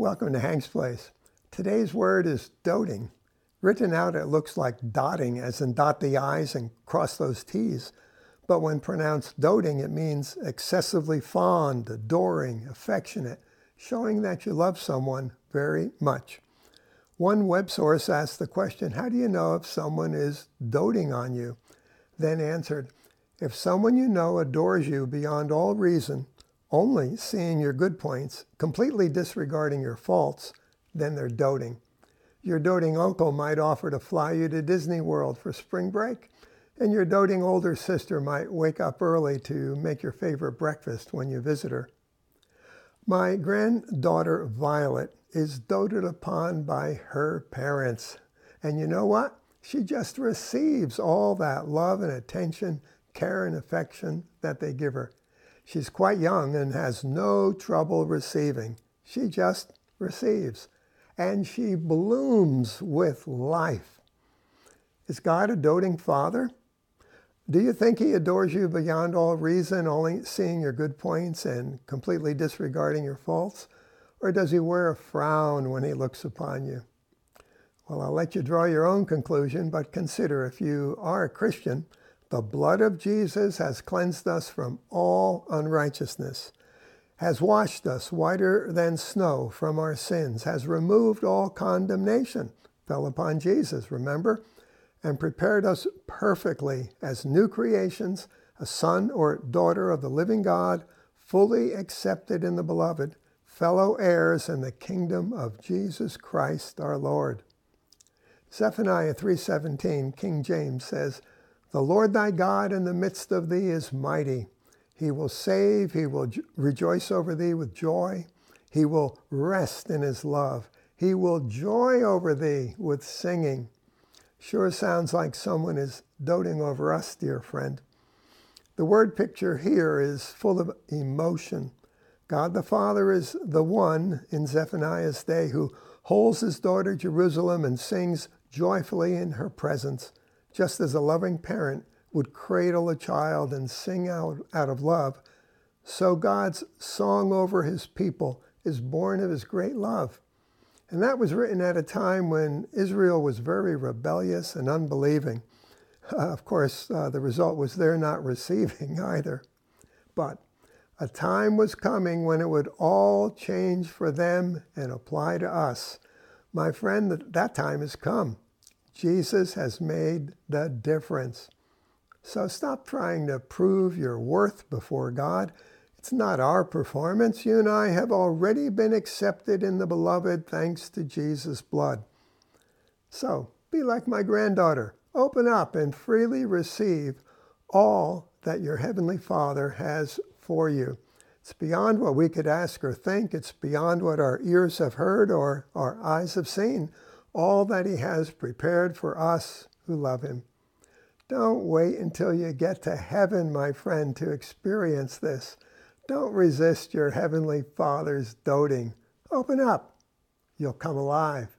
Welcome to Hank's Place. Today's word is doting. Written out, it looks like dotting, as in dot the I's and cross those T's. But when pronounced doting, it means excessively fond, adoring, affectionate, showing that you love someone very much. One web source asked the question, How do you know if someone is doting on you? Then answered, If someone you know adores you beyond all reason, only seeing your good points, completely disregarding your faults, then they're doting. Your doting uncle might offer to fly you to Disney World for spring break, and your doting older sister might wake up early to make your favorite breakfast when you visit her. My granddaughter Violet is doted upon by her parents. And you know what? She just receives all that love and attention, care and affection that they give her. She's quite young and has no trouble receiving. She just receives. And she blooms with life. Is God a doting father? Do you think he adores you beyond all reason, only seeing your good points and completely disregarding your faults? Or does he wear a frown when he looks upon you? Well, I'll let you draw your own conclusion, but consider if you are a Christian, the blood of Jesus has cleansed us from all unrighteousness, has washed us whiter than snow from our sins, has removed all condemnation, fell upon Jesus, remember? And prepared us perfectly as new creations, a son or daughter of the living God, fully accepted in the beloved, fellow heirs in the kingdom of Jesus Christ our Lord. Zephaniah 3:17 King James says, the Lord thy God in the midst of thee is mighty. He will save, he will rejoice over thee with joy. He will rest in his love. He will joy over thee with singing. Sure sounds like someone is doting over us, dear friend. The word picture here is full of emotion. God the Father is the one in Zephaniah's day who holds his daughter Jerusalem and sings joyfully in her presence just as a loving parent would cradle a child and sing out, out of love, so God's song over his people is born of his great love. And that was written at a time when Israel was very rebellious and unbelieving. Uh, of course, uh, the result was they're not receiving either. But a time was coming when it would all change for them and apply to us. My friend, that time has come. Jesus has made the difference. So stop trying to prove your worth before God. It's not our performance. You and I have already been accepted in the beloved thanks to Jesus' blood. So be like my granddaughter. Open up and freely receive all that your Heavenly Father has for you. It's beyond what we could ask or think. It's beyond what our ears have heard or our eyes have seen all that He has prepared for us who love Him. Don't wait until you get to heaven, my friend, to experience this. Don't resist your Heavenly Father's doting. Open up. You'll come alive.